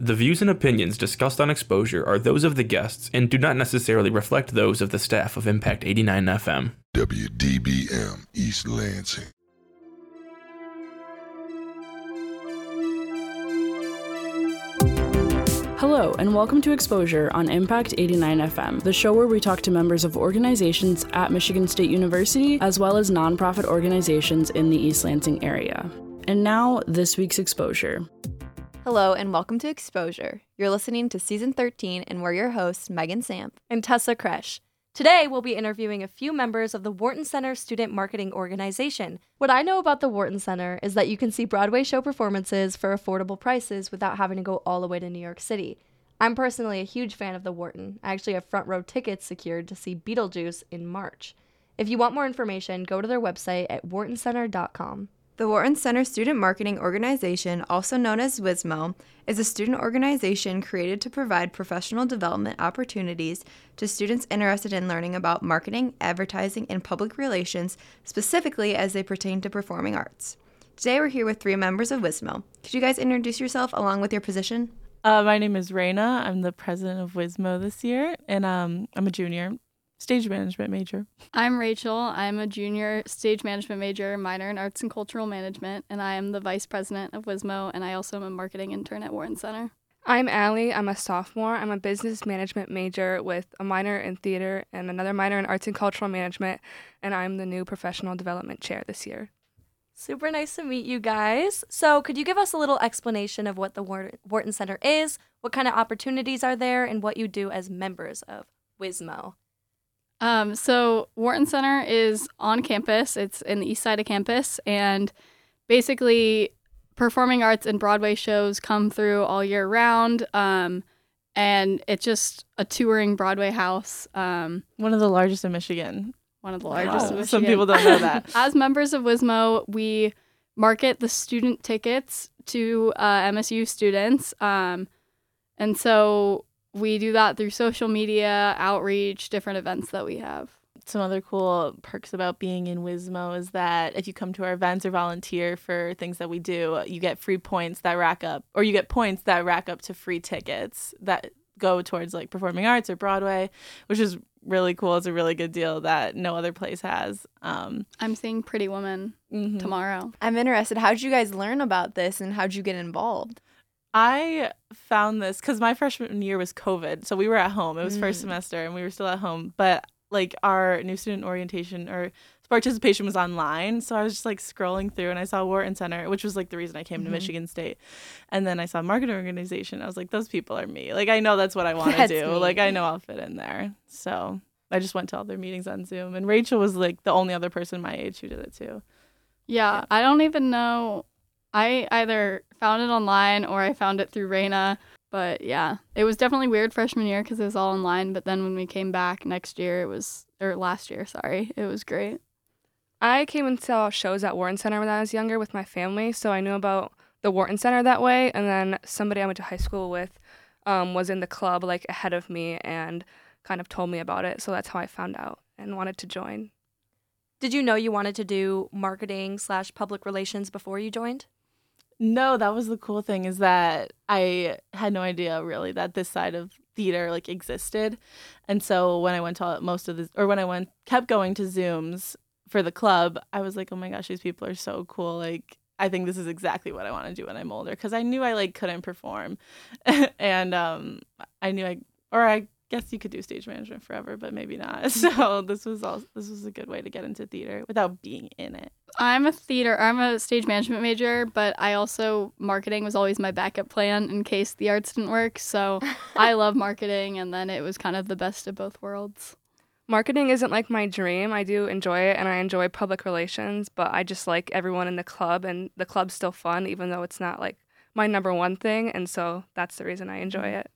The views and opinions discussed on Exposure are those of the guests and do not necessarily reflect those of the staff of Impact 89 FM. WDBM East Lansing. Hello, and welcome to Exposure on Impact 89 FM, the show where we talk to members of organizations at Michigan State University, as well as nonprofit organizations in the East Lansing area. And now, this week's Exposure. Hello, and welcome to Exposure. You're listening to Season 13, and we're your hosts, Megan Samp and Tessa Kresh. Today, we'll be interviewing a few members of the Wharton Center Student Marketing Organization. What I know about the Wharton Center is that you can see Broadway show performances for affordable prices without having to go all the way to New York City. I'm personally a huge fan of the Wharton. I actually have front row tickets secured to see Beetlejuice in March. If you want more information, go to their website at whartoncenter.com. The Wharton Center Student Marketing Organization, also known as WISMO, is a student organization created to provide professional development opportunities to students interested in learning about marketing, advertising, and public relations, specifically as they pertain to performing arts. Today we're here with three members of WISMO. Could you guys introduce yourself along with your position? Uh, my name is Raina. I'm the president of WISMO this year, and um, I'm a junior stage management major. I'm Rachel. I'm a junior stage management major, minor in arts and cultural management, and I am the vice president of WISMO, and I also am a marketing intern at Wharton Center. I'm Allie. I'm a sophomore. I'm a business management major with a minor in theater and another minor in arts and cultural management, and I'm the new professional development chair this year. Super nice to meet you guys. So, could you give us a little explanation of what the Wharton Center is, what kind of opportunities are there, and what you do as members of WISMO? Um, so Wharton Center is on campus. It's in the east side of campus, and basically, performing arts and Broadway shows come through all year round. Um, and it's just a touring Broadway house. Um, one of the largest in Michigan. One of the largest. Wow. Some people don't know that. As members of WISMO, we market the student tickets to uh, MSU students, um, and so we do that through social media, outreach, different events that we have. Some other cool perks about being in WISMO is that if you come to our events or volunteer for things that we do, you get free points that rack up, or you get points that rack up to free tickets that go towards like performing arts or Broadway, which is really cool. It's a really good deal that no other place has. Um, I'm seeing Pretty Woman mm-hmm. tomorrow. I'm interested. How did you guys learn about this and how did you get involved? I found this because my freshman year was COVID. So we were at home. It was mm. first semester and we were still at home. But like our new student orientation or participation was online. So I was just like scrolling through and I saw Wharton Center, which was like the reason I came mm-hmm. to Michigan State. And then I saw marketing organization. I was like, those people are me. Like I know that's what I want to do. Me. Like I know I'll fit in there. So I just went to all their meetings on Zoom. And Rachel was like the only other person my age who did it too. Yeah, yeah. I don't even know I either found it online or I found it through Raina. But yeah, it was definitely weird freshman year because it was all online. But then when we came back next year, it was, or last year, sorry, it was great. I came and saw shows at Wharton Center when I was younger with my family. So I knew about the Wharton Center that way. And then somebody I went to high school with um, was in the club like ahead of me and kind of told me about it. So that's how I found out and wanted to join. Did you know you wanted to do marketing slash public relations before you joined? No, that was the cool thing is that I had no idea really that this side of theater like existed. And so when I went to most of the or when I went kept going to Zooms for the club, I was like, "Oh my gosh, these people are so cool." Like I think this is exactly what I want to do when I'm older because I knew I like couldn't perform. and um I knew I or I guess you could do stage management forever, but maybe not. So this was all this was a good way to get into theater without being in it. I'm a theater I'm a stage management major, but I also marketing was always my backup plan in case the arts didn't work. So I love marketing and then it was kind of the best of both worlds. Marketing isn't like my dream. I do enjoy it and I enjoy public relations, but I just like everyone in the club and the club's still fun even though it's not like my number one thing and so that's the reason I enjoy mm-hmm. it.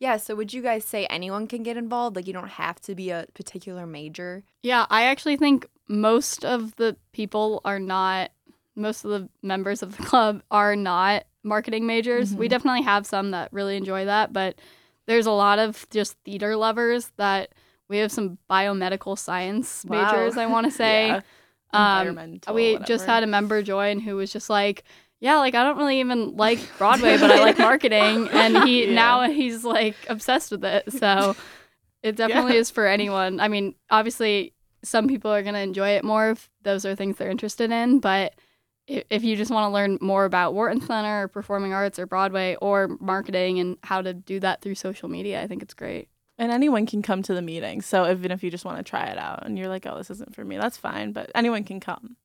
Yeah, so would you guys say anyone can get involved? Like you don't have to be a particular major? Yeah, I actually think most of the people are not most of the members of the club are not marketing majors. Mm-hmm. We definitely have some that really enjoy that, but there's a lot of just theater lovers that we have some biomedical science wow. majors, I want to say. yeah. Um, we just had a member join who was just like, yeah, like I don't really even like Broadway, but I like marketing, and he Yeah. now he's like obsessed with it. So it definitely Yeah. is for anyone. I mean, obviously, some people are gonna enjoy it more if those are things they're interested in, but if you just want to learn more about Wharton Center or performing arts or Broadway or marketing and how to do that through social media, I think it's great. And anyone can come to the meeting. So even if you just want to try it out and you're like, oh, this isn't for me, that's fine. But anyone can come.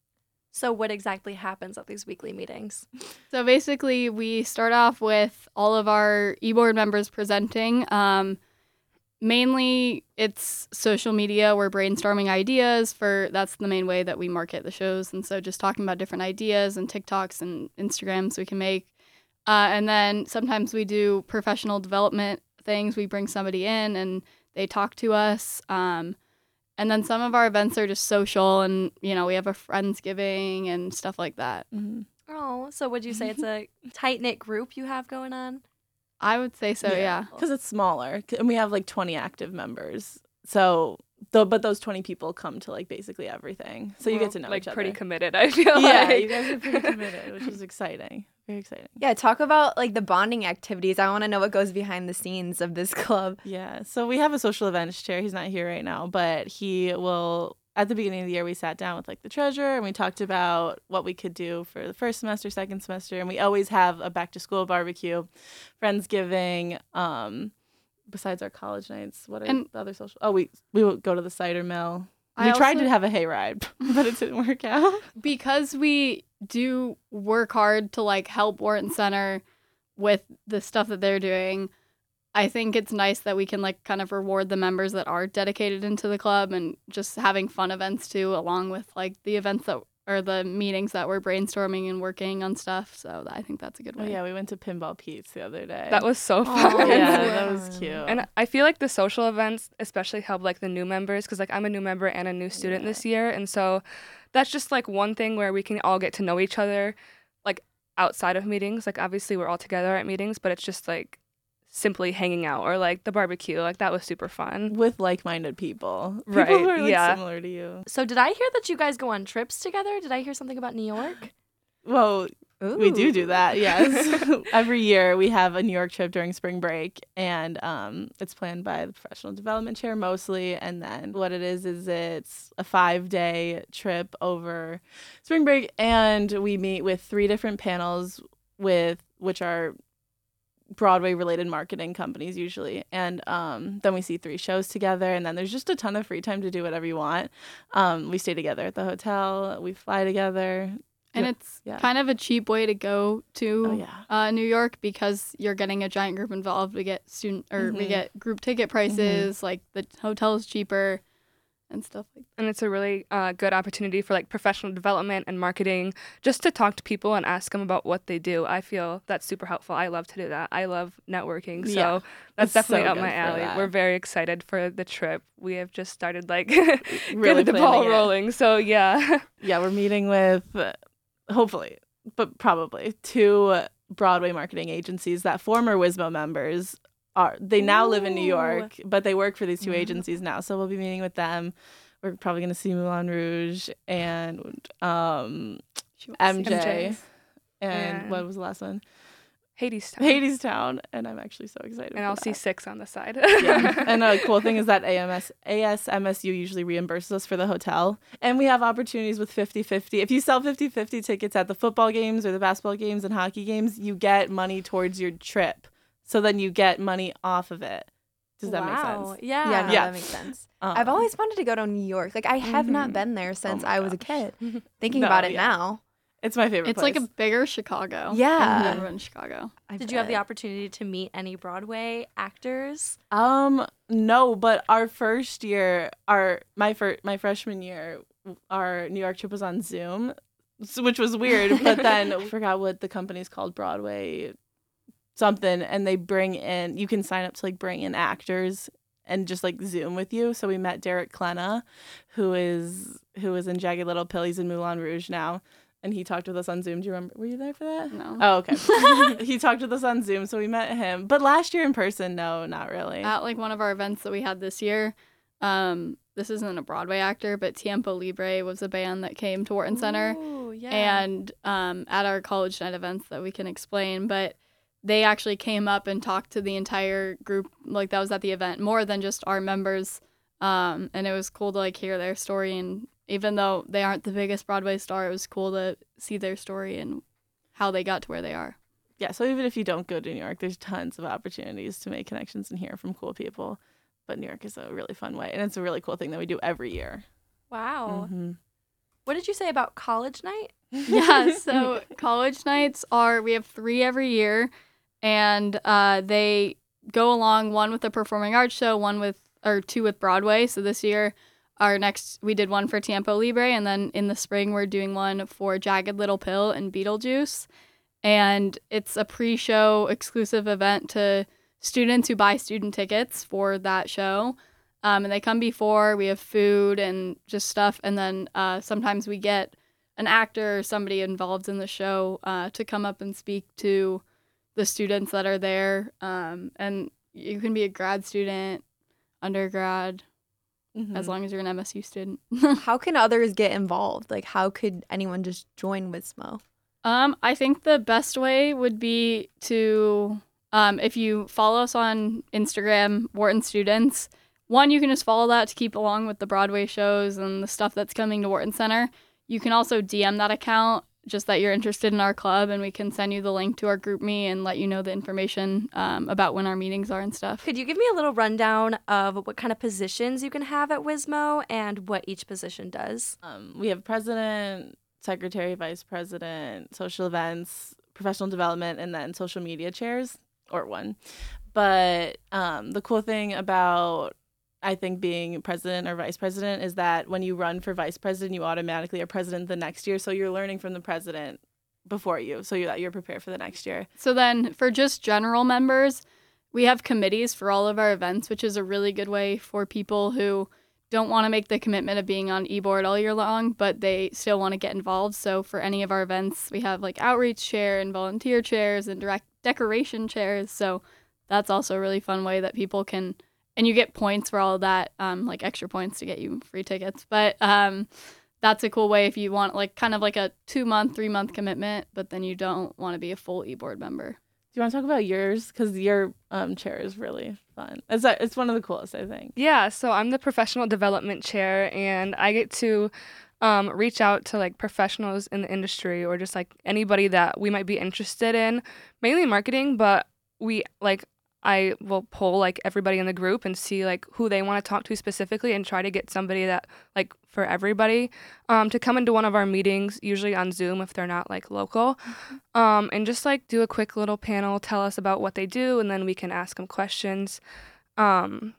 So, what exactly happens at these weekly meetings? So basically, we start off with all of our e-board members presenting. Um, mainly, it's social media. We're brainstorming ideas for. That's the main way that we market the shows, and so just talking about different ideas and TikToks and Instagrams we can make. Uh, and then sometimes we do professional development things. We bring somebody in and they talk to us. Um, and then some of our events are just social, and you know we have a friendsgiving and stuff like that. Mhm. Oh, so would you say it's a tight knit group you have going on? I would say so. yeah. Because it's smaller. And we have like 20 active members. So, though, but those 20 people come to like basically everything. So you Well, get to know like each other. pretty committed. I feel yeah, like you guys are pretty committed, which is exciting. Very exciting. Yeah, talk about like the bonding activities. I want to know what goes behind the scenes of this club. Yeah. So we have a social events chair. He's not here right now, but he will. At the beginning of the year, we sat down with like the treasurer and we talked about what we could do for the first semester, second semester, and we always have a back to school barbecue, friendsgiving. Um, besides our college nights, what are And- the other social? Oh, we we will go to the cider mill. We tried to have a hayride, but it didn't work out. because we do work hard to like help Wharton Center with the stuff that they're doing, I think it's nice that we can like kind of reward the members that are dedicated into the club and just having fun events too, along with like the events that or the meetings that we're brainstorming and working on stuff. So I think that's a good Oh way. yeah, we went to Pinball Pete's the other day. that was so Aw, fun. yeah, that was cute. And I feel like the social events especially help like the new members because like I'm a new member and a new student Yeah. this year, and so that's just like one thing where we can all get to know each other, like outside of meetings. Like obviously we're all together at meetings, but it's just like simply hanging out or like the barbecue. Like that was super fun. with like-minded people, people Right, who are like yeah. similar to you. So, did I hear that you guys go on trips together? Did I hear something about New York? Well, we do do that. Yes, every year we have a New York trip during spring break, and um, it's planned by the professional development chair mostly. And then what it is is it's a five-day trip over spring break, and we meet with three different panels with which are Broadway related marketing companies usually. And um, then we see three shows together. And then there's just a ton of free time to do whatever you want. Um, we stay together at the hotel, we fly together. And Yeah. it's Yeah. kind of a cheap way to go to Oh, yeah. uh, New York because you're getting a giant group involved. We get student or we Mhm. get group ticket prices. Like the hotel is cheaper and stuff like. that. and it's a really uh, good opportunity for like professional development and marketing just to talk to people and ask them about what they do i feel that's super helpful i love to do that i love networking so Yeah. that's It's so definitely up my alley that. we're very excited for the trip we have just started like Really the ball it. rolling so yeah Yeah, we're meeting with uh, hopefully, but probably two Broadway marketing agencies that former Wismo members are. They now live in New York, but they work for these two Wow. agencies now. So we'll be meeting with them. We're probably going to see Moulin Rouge and um, She wants to see MJ. And And- what was the last one? Hadestown. Hades Town. And I'm actually so excited. and i'll see six on the side yeah. And a cool thing is that AMS ASMSU usually reimburses us for the hotel. And we have opportunities with 50-50. If you sell 50-50 tickets at the football games or the basketball games and hockey games, you get money towards your trip. So then you get money off of it. Does that wow. make sense? Yeah. Yeah, no, Yeah. that makes sense. Um, I've always wanted to go to New York. Like I have not Mhm. been there since my I was a kid. Thinking No, about it yeah. now. it's my favorite It's like a bigger Chicago. Yeah. I've never been to Chicago. I Did you have the opportunity to meet any Broadway actors? Um, no, but our first year, our my fir- my freshman year, our New York trip was on Zoom, which was weird. But then I forgot what the company's called, Broadway something, and they bring in. You can sign up to like bring in actors and just like Zoom with you. So we met Derek Klena, who is who is in Jagged Little Pill. He's in Moulin Rouge now. And he talked with us on Zoom. Do you remember? Were you there for that? No. Oh, okay. he talked with us on Zoom, so we met him. But last year in person, no, not really. At like one of our events that we had this year, um, this isn't a Broadway actor, but Tiempo Libre was a band that came to Wharton Center Ooh, yeah. and um, at our college night events that we can explain. But they actually came up and talked to the entire group, like that was at the event, more than just our members. Um, and it was cool to like hear their story. And even though they aren't the biggest Broadway star, it was cool to see their story and how they got to where they are. Yeah, so even if you don't go to New York, there's tons of opportunities to make connections and hear from cool people. But New York is a really fun way, and it's a really cool thing that we do every year. wow. Mhm. What did you say about college night? yeah, so college nights are we have three every year, and uh, they go along one with the performing arts show, one with or two with Broadway. So this year, our next we did one for Tiempo Libre, and then in the spring we're doing one for Jagged Little Pill and Beetlejuice, and it's a pre-show exclusive event to students who buy student tickets for that show. Um, and they come before. We have food and just stuff, and then uh, sometimes we get an actor or somebody involved in the show uh, to come up and speak to the students that are there. Um, and you can be a grad student, undergrad, Mhm. as long as you're an MSU student. How can others get involved? Like, how could anyone just join Wismo? Um, I think the best way would be to, um, if you follow us on Instagram, Wharton Students. One, you can just follow that to keep along with the Broadway shows and the stuff that's coming to Wharton Center. You can also DM that account, just that you're interested in our club, and we can send you the link to our group me and let you know the information um, about when our meetings are and stuff. Could you give me a little rundown of what kind of positions you can have at Wismo and what each position does? Um, we have president, secretary, vice president, social events, professional development, and then social media chairs, or one. But um, the cool thing about I think being president or vice president is that when you run for vice president, you automatically are president the next year. So you're learning from the president before you, so that you're prepared for the next year. So then for just general members, we have committees for all of our events, which is a really good way for people who don't want to make the commitment of being on e-board all year long, but they still want to get involved. So for any of our events, we have like outreach chair and volunteer chairs and direct decoration chairs. So that's also a really fun way that people can and you get points for all of that, um, like extra points to get you free tickets. But um, that's a cool way if you want like kind of like a two month, three month commitment, but then you don't want to be a full e-board member. Do you want to talk about yours? Because your um, chair is really fun. It's uh, it's one of the coolest, I think. Yeah, so I'm the professional development chair, and I get to um, reach out to like professionals in the industry or just like anybody that we might be interested in, mainly marketing, but we like I will pull like everybody in the group and see like who they want to talk to specifically and try to get somebody that like for everybody um, to come into one of our meetings, usually on Zoom if they're not like local, um, and just like do a quick little panel, tell us about what they do, and then we can ask them questions. Um,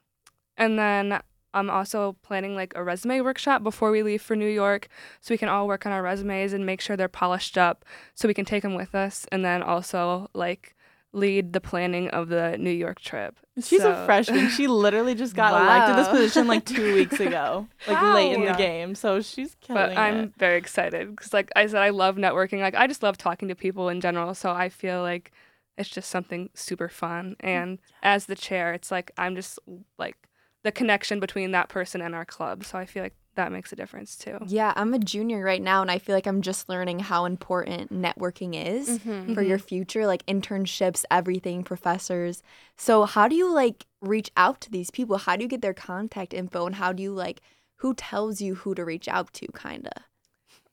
and then I'm also planning like a resume workshop before we leave for New York so we can all work on our resumes and make sure they're polished up so we can take them with us and then also like lead the planning of the New York trip. She's So- a freshman. She literally just got elected this position like two weeks ago, like late in Wow. the game. So she's killing but I'm it. very excited because like I said I love networking. Like I just love talking to people in general, so I feel like it's just something super fun and as the chair, it's like I'm just like the connection between that person and our club. So I feel like that makes a difference too. Yeah, I'm a junior right now, and I feel like I'm just learning how important networking is Mm-hmm. for your future, like internships, everything, professors. So, how do you like reach out to these people? How do you get their contact info, and how do you like who tells you who to reach out to, kind of?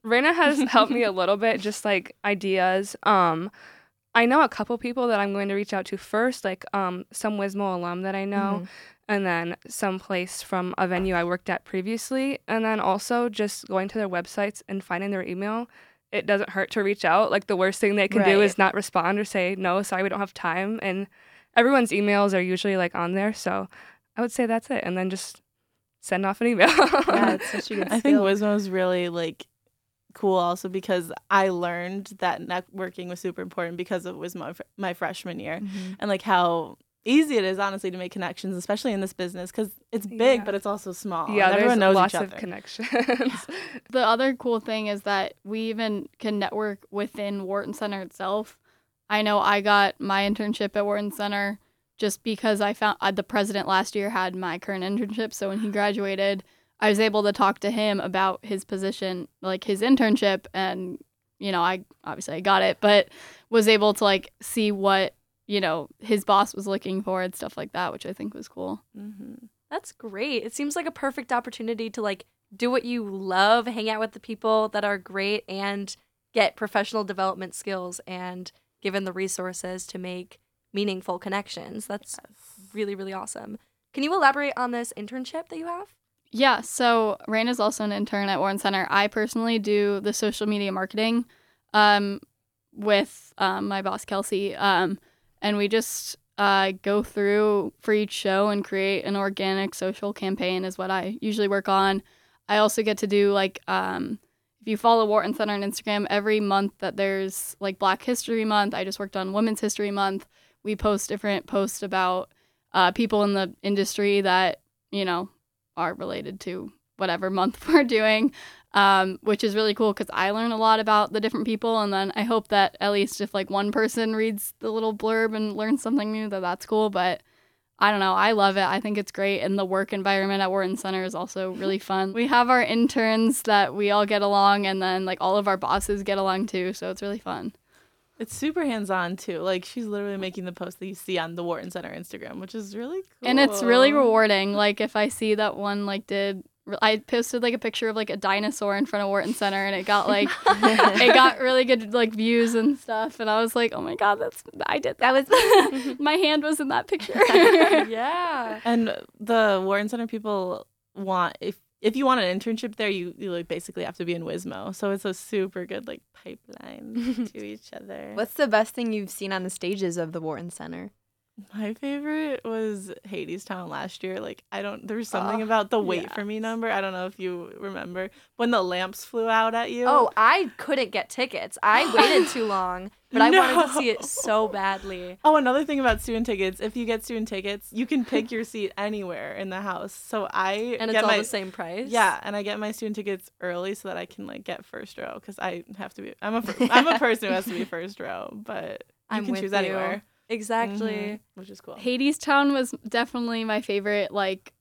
Raina has helped me a little bit, just like ideas. Um, I know a couple people that I'm going to reach out to first, like um, some Wismo alum that I know, and then some place from a venue I worked at previously, and then also just going to their websites and finding their email. It doesn't hurt to reach out. Like the worst thing they can do is not respond or say no, sorry, we don't have time. And everyone's emails are usually like on there, so I would say that's it, and then just send off an email. Yeah, it's such a good I think skill. Wismo is really like cool also because I learned that networking was super important because of was fr- my freshman year Mhm. and like how easy it is honestly to make connections, especially in this business because it's big Yeah. but it's also small. yeah, everyone knows lots each of other. connections. The other cool thing is that we even can network within Wharton Center itself. I know I got my internship at Wharton Center just because I found uh, the president last year had my current internship. So when he graduated, I was able to talk to him about his position, like his internship, and you know, I obviously I got it, but was able to like see what you know his boss was looking for and stuff like that, which I think was cool. Mm-hmm. That's great. It seems like a perfect opportunity to like do what you love, hang out with the people that are great, and get professional development skills and given the resources to make meaningful connections. That's really, really awesome. Can you elaborate on this internship that you have? Yeah, so Rain is also an intern at Wharton Center. I personally do the social media marketing um, with um, my boss, Kelsey. Um, and we just uh, go through for each show and create an organic social campaign, is what I usually work on. I also get to do like, um, if you follow Wharton Center on Instagram, every month that there's like Black History Month, I just worked on Women's History Month. We post different posts about uh, people in the industry that, you know, are related to whatever month we're doing, um, which is really cool because I learn a lot about the different people. And then I hope that at least if like one person reads the little blurb and learns something new, that that's cool. But I don't know. I love it. I think it's great. And the work environment at Wharton Center is also really fun. We have our interns that we all get along, and then like all of our bosses get along too. So it's really fun. It's super hands on too. Like she's literally making the post that you see on the Wharton Center Instagram, which is really cool. And it's really rewarding. Like if I see that one like did I posted like a picture of like a dinosaur in front of Wharton Center and it got like it got really good like views and stuff and I was like, "Oh my god, that's I did that." was my hand was in that picture. yeah. And the Wharton Center people want if if you want an internship there, you, you like basically have to be in Wismo. So it's a super good like pipeline to each other. What's the best thing you've seen on the stages of the Wharton Center? My favorite was Hadestown last year. Like I don't there was something Oh, about the wait for me number. I don't know if you remember when the lamps flew out at you. Oh, I couldn't get tickets. I waited too long, but I wanted to see it so badly. Oh, another thing about student tickets, if you get student tickets, you can pick your seat anywhere in the house. So I And it's get all my, the same price. Yeah, and I get my student tickets early so that I can like get first row because I have to be. I'm a I'm a person who has to be first row, but you I'm can choose you. anywhere, Exactly. Mhm, which is cool. Hadestown was definitely my favorite like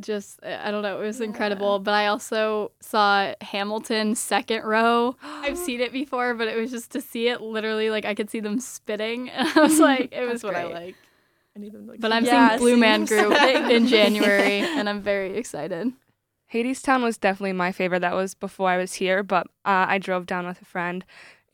just I don't know, it was incredible, but I also saw Hamilton second row. I've seen it before, but it was just to see it literally like I could see them spitting and I was like it was what I great. like. I need them to, like, But I'm Yeah, seeing Blue seeing Man Group in January and I'm very excited. Hadestown was definitely my favorite. That was before I was here, but uh, I drove down with a friend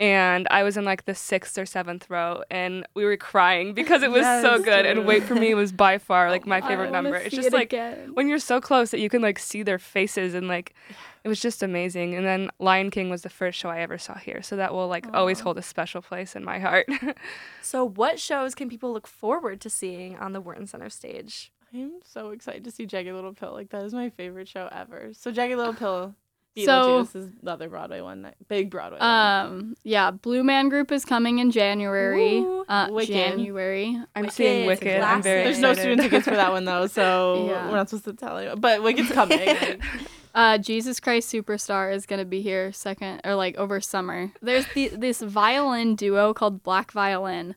and I was in like the sixth or seventh row and we were crying because it was so Yes, good. And. Wait for Me was by far like my oh, favorite wanna number. It's just it like again. when you're so close that you can like see their faces and like it was just amazing. And then Lion King was the first show I ever saw here. So that will like always hold a special place in my heart. So, what shows can people look forward to seeing on the Wharton Center stage? I'm so excited to see Jagged Little Pill. Like that is my favorite show ever. So Jagged Little Pill. So- Beetlejuice is the other Broadway one, that big Broadway one. Um yeah, Blue Man Group is coming in January. Ooh, uh Wicked. January. I'm Wicked, seeing it's a Wicked. I'm very There's classic. no student tickets for that one though, so Yeah. we're not supposed to tell you. But Wicked's coming. like- Uh, Jesus Christ Superstar is gonna be here second or like over summer. There's the, this violin duo called Black Violin,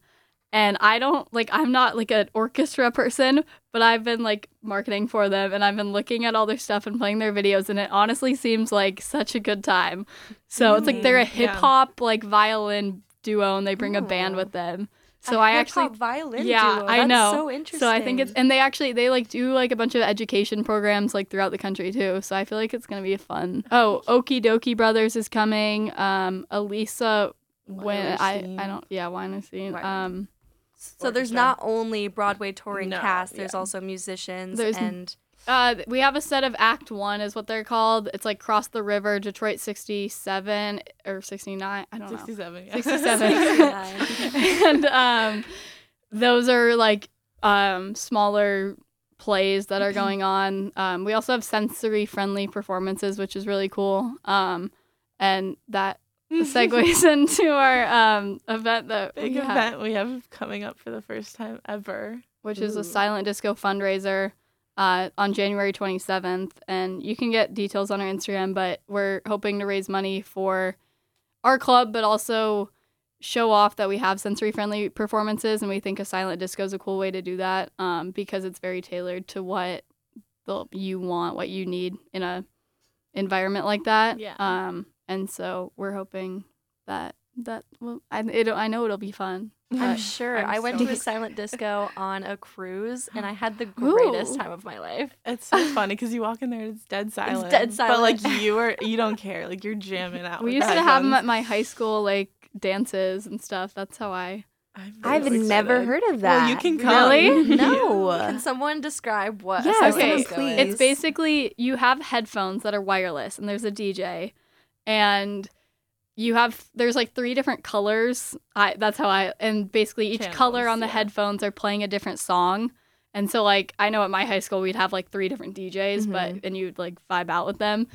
and I don't like I'm not like an orchestra person, but I've been like marketing for them, and I've been looking at all their stuff and playing their videos, and it honestly seems like such a good time. So it's like they're a Mm, hip yeah. hop like violin duo, and they bring a band with them. So A I actually violin yeah, duo. I That's know. So interesting. so I think it's and they actually they like do like a bunch of education programs like throughout the country too. So I feel like it's gonna be fun. Oh, Okee Dokee Brothers is coming. Um, Elisa when I. I don't yeah Weinerstein. Weiner. Um, so. There's not only Broadway touring No, cast. There's yeah. also musicians There's- and uh, we have a set of Act One is what they're called. It's like Cross the River, Detroit '67 or '69. I don't know. 67. yeah. 67. and um, those are like um, smaller plays that are going on. Um, we also have sensory friendly performances, which is really cool. Um, and that segues into our um, event that Big we have, event we have coming up for the first time ever. which is a silent disco fundraiser. Uh, on January 27th, and you can get details on our Instagram. But we're hoping to raise money for our club, but also show off that we have sensory friendly performances and we think a silent disco is a cool way to do that um, because it's very tailored to what they'll you want what you need in a environment like that. Yeah. Um, and so we're hoping that that well, I it, I know it'll be fun. I'm sure. I'm I went so to a silent disco on a cruise and I had the greatest Ooh. time of my life. It's so funny because you walk in there and it's dead silent. dead silent. But like you are, you don't care. Like you're jamming out. we with used the to have them at my high school like dances and stuff. That's how I. I'm I've really never heard of that. Well, you can come. Really? No. Can someone describe what Yeah, a silent someone disco please. It's basically you have headphones that are wireless and there's a DJ and you have there's like three different colors. I that's how I and basically each color on the yeah. headphones are playing a different song. And so like I know at my high school we'd have like three different DJs, but mm-hmm. and you'd like vibe out with them.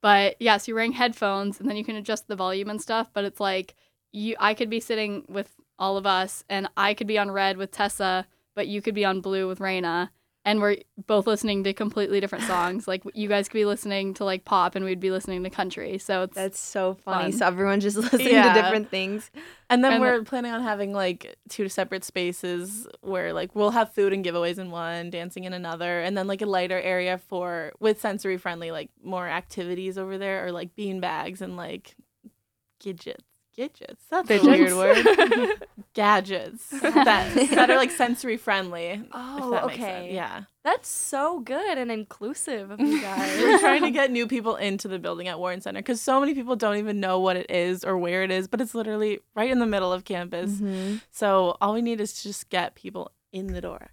But yes, you're wearing headphones and then you can adjust the volume and stuff, but it's like you I could be sitting with all of us and I could be on red with Tessa, but you could be on blue with Raina and we're both listening to completely different songs. Like you guys could be listening to like pop and we'd be listening to country. So it's That's so funny. Fun. So everyone's just listening Yeah. to different things. And then And we're planning on having like two separate spaces where like we'll have food and giveaways in one, dancing in another, and then like a lighter area for with sensory friendly like more activities over there or like bean bags and like gadgets. Gadgets. That's a weird word. Gadgets that that are like sensory friendly. Oh, that makes sense. okay. Yeah. That's so good and inclusive of you guys. We're trying to get new people into the building at Wharton Center because so many people don't even know what it is or where it is, but it's literally right in the middle of campus. Mm-hmm. So all we need is to just get people in the door,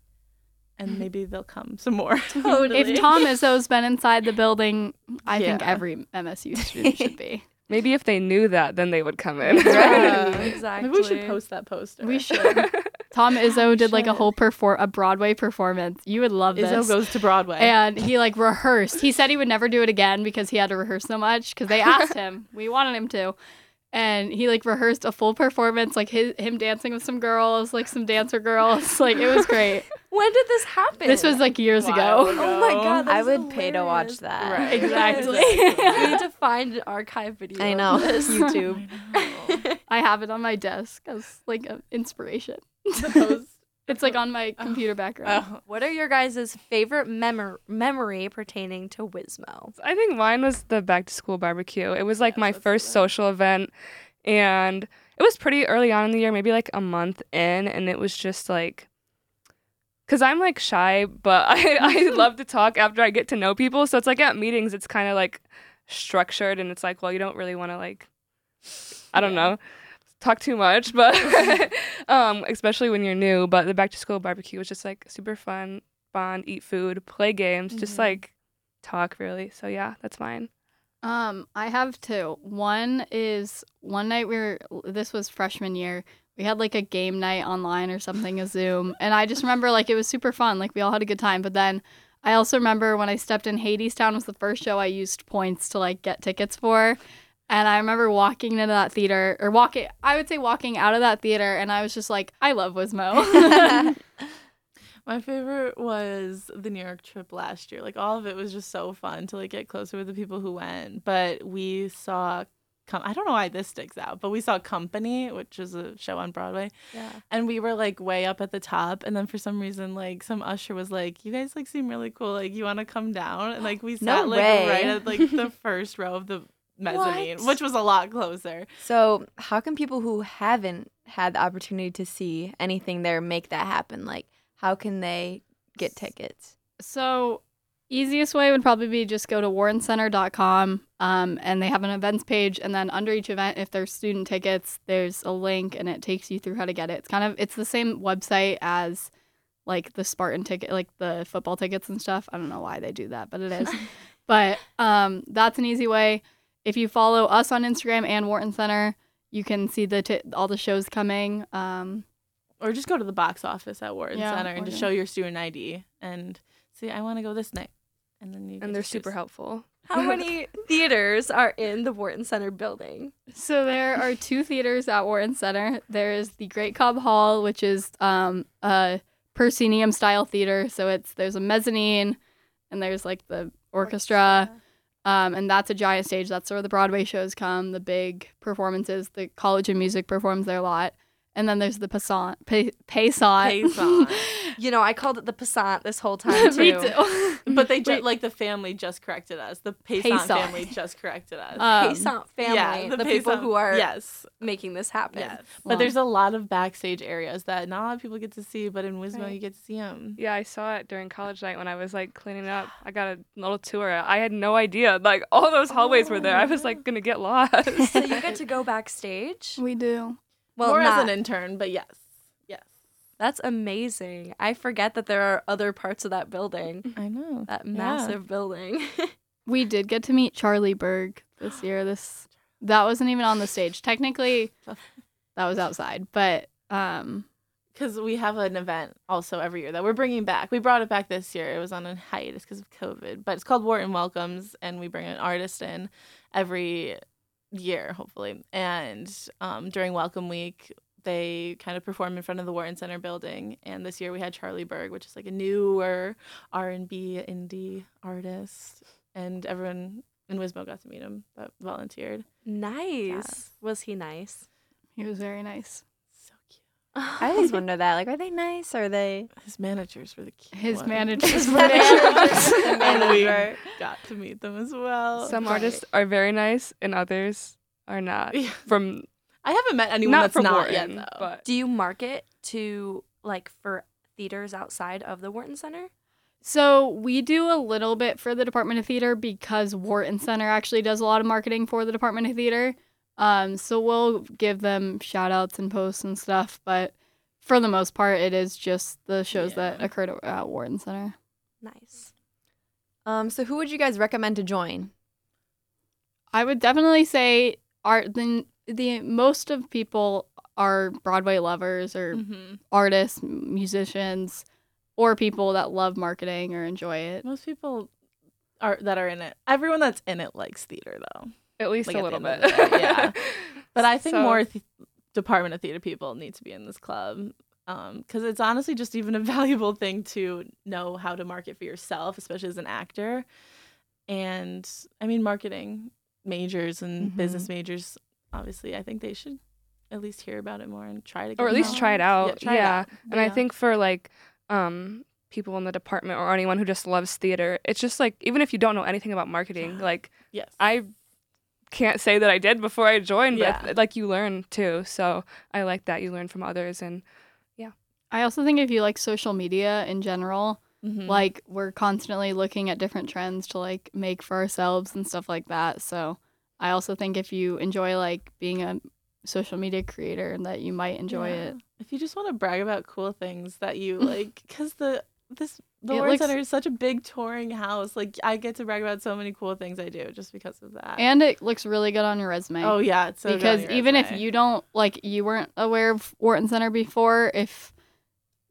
and maybe they'll come some more. Totally. if Tom Izzo's been inside the building, I think every MSU student should be. Maybe if they knew that, then they would come in. Right, exactly. Maybe we should post that poster. We should. Tom Izzo did like a whole perform a Broadway performance. You would love this. Izzo goes to Broadway. and he like rehearsed. He said he would never do it again because he had to rehearse so much because they asked him. We wanted him to. And he like rehearsed a full performance, like his, him dancing with some girls, like some dancer girls. Like it was great. When did this happen? This was like years While ago. Oh my god, I that's would pay to watch that. Right. Exactly. we need to find an archive video. I of know. this. YouTube. I have it on my desk as like an inspiration. The post. It's like on my computer oh. background. Oh. What are your guys' favorite memor- memory pertaining to Wismo? I think mine was the back to school barbecue. It was like Yeah, my that's first good. social event and it was pretty early on in the year, maybe like a month in and it was just like cuz I'm like shy, but I I love to talk after I get to know people. So it's like at meetings it's kind of like structured and it's like, well, you don't really want to like I don't know, talk too much, but um especially when you're new, but the back to school barbecue was just like super fun, bond, eat food, play games, just Mhm. like talk really. So yeah, that's mine. Um, I have two. One is one night we were this was freshman year. We had like a game night online or something, a Zoom, and I just remember like it was super fun. Like we all had a good time. But then I also remember when I stepped in Hadestown was the first show I used points to like get tickets for. And I remember walking into that theater or walking I would say walking out of that theater and I was just like, I love Wismo. My favorite was the New York trip last year. Like all of it was just so fun to like get closer with the people who went. But we saw come I don't know why this sticks out, but we saw Company, which is a show on Broadway. Yeah. And we were like way up at the top and then for some reason like some usher was like, You guys like seem really cool, like you wanna come down? And like we No sat like way. right at like the first row of the mezzanine, What? which was a lot closer. So, how can people who haven't had the opportunity to see anything there make that happen? Like, how can they get tickets? So, easiest way would probably be just go to whartoncenter.com um, and they have an events page. And then under each event, if there's student tickets, there's a link and it takes you through how to get it. It's kind of it's the same website as like the Spartan ticket, like the football tickets and stuff. I don't know why they do that, but it is. but um, that's an easy way. If you follow us on Instagram and Wharton Center, you can see the t- all the shows coming. Um, Or just go to the box office at Wharton Yeah, Center and or just show your student ID and say, I want to go this night. And then you and they're super helpful. How many theaters are in the Wharton Center building? So there are two theaters at Wharton Center. There is the Great Cobb Hall, which is um, a proscenium style theater. So it's there's a mezzanine, and there's like the orchestra, um, and that's a giant stage. That's where the Broadway shows come, the big performances. The College of Music performs there a lot, And then there's the passant, pa- passant. Payson. You know, I called it the passant this whole time too. Me too. but they ju- Wait. like the family just corrected us. The Payson Payson. family just corrected us. Um, Passant family, yeah, the, people who are yes, making this happen. yes. Wow. But there's a lot of backstage areas that not a lot of people get to see, but in Wismo Right. you get to see them. Yeah, I saw it during college night when I was like cleaning up. I got a little tour. I had no idea. Like all those hallways were there. I was like gonna get lost. So you get to go backstage. we do. Well, More not, as an intern, but yes, yes. that's amazing. I forget that there are other parts of that building, I know that Yeah. massive building. We did get to meet Charlie Burg this year. This that wasn't even on the stage. Technically, that was outside, but um, because we have an event also every year that we're bringing back. We brought it back this year. It was on a hiatus because of COVID, but it's called Wharton Welcomes, and we bring an artist in every year, hopefully. And um, during Welcome Week, they kind of perform in front of the Wharton Center building. And this year we had Charlie Burg, which is like a newer R and B indie artist, and everyone in Wismo got to meet him that volunteered. nice. Was he nice? he was very nice. So cute. I always wonder that. Like, are they nice? Are they? His managers were the cute His ones. managers The were managers. there. and we got to meet them as well. Some Right. artists are very nice and others are not. Yeah. From I haven't met anyone not that's from not yet Wharton, though. but Do you market to like for theaters outside of the Wharton Center? So we do a little bit for the Department of Theater because Wharton Center actually does a lot of marketing for the Department of Theater. Um, so we'll give them shout outs and posts and stuff, but for the most part, it is just the shows that Yeah. occurred at Wharton Center. Nice. Um. So, who would you guys recommend to join? I would definitely say art. The the most of people are Broadway lovers or Mhm. artists, musicians, or people that love marketing or enjoy it. Most people are that are in it. Everyone that's in it likes theater though. At least Like, a at little bit. day, yeah. But I think So- more th- Department of Theater people need to be in this club. because it's honestly just even a valuable thing to know how to market for yourself, especially as an actor. And I mean, marketing majors and Mm-hmm. business majors, obviously, I think they should at least hear about it more and try to get or at least try it out. Yeah, try it out. And I think for like um people in the department or anyone who just loves theater, it's just like even if you don't know anything about marketing, like yes, I can't say that I did before I joined, but Yeah. like you learn too. So I like that you learn from others and yeah. I also think if you like social media in general, Mhm. like we're constantly looking at different trends to like make for ourselves and stuff like that. So I also think if you enjoy like being a social media creator and that you might enjoy Yeah. it. If you just want to brag about cool things that you like, because the this the It Warren looks- Center is such a big touring house. Like I get to brag about so many cool things I do just because of that. And it looks really good on your resume. oh yeah, it's so because even if you don't like you weren't aware of Wharton Center before, if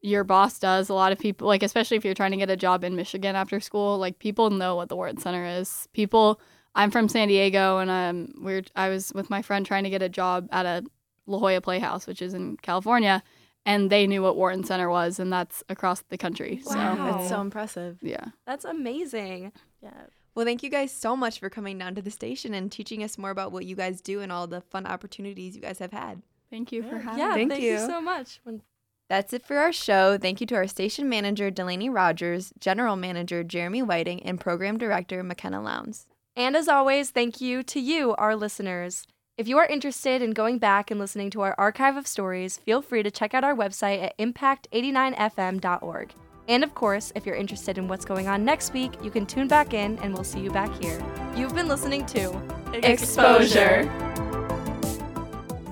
your boss does, a lot of people like especially if you're trying to get a job in Michigan after school, like people know what the Wharton Center is. People I'm from San Diego and um we're I was with my friend trying to get a job at a La Jolla Playhouse, which is in California, and they knew what Wharton Center was and that's across the country. Wow. So That's so impressive. yeah. That's amazing. yeah. Well, thank you guys so much for coming down to the station and teaching us more about what you guys do and all the fun opportunities you guys have had. Thank you for Yeah. having Yeah, me. Thank thank you. you. so much. When- That's it for our show. Thank you to our station manager, Delaney Rogers, general manager, Jeremy Whiting, and program director, McKenna Lowndes. And as always, thank you to you, our listeners. If you are interested in going back and listening to our archive of stories, feel free to check out our website at impact89fm.org. And of course, if you're interested in what's going on next week, you can tune back in and we'll see you back here. You've been listening to Exposure.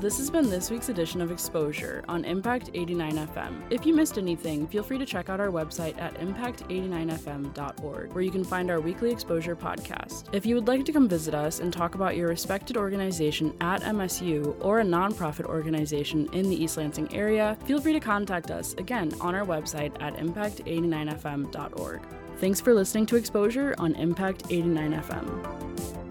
This has been this week's edition of Exposure on Impact 89 FM. If you missed anything, feel free to check out our website at impact89fm.org, where you can find our weekly Exposure podcast. If you would like to come visit us and talk about your respected organization at MSU or a nonprofit organization in the East Lansing area, feel free to contact us again on our website at impact89fm.org. Thanks for listening to Exposure on Impact 89 FM.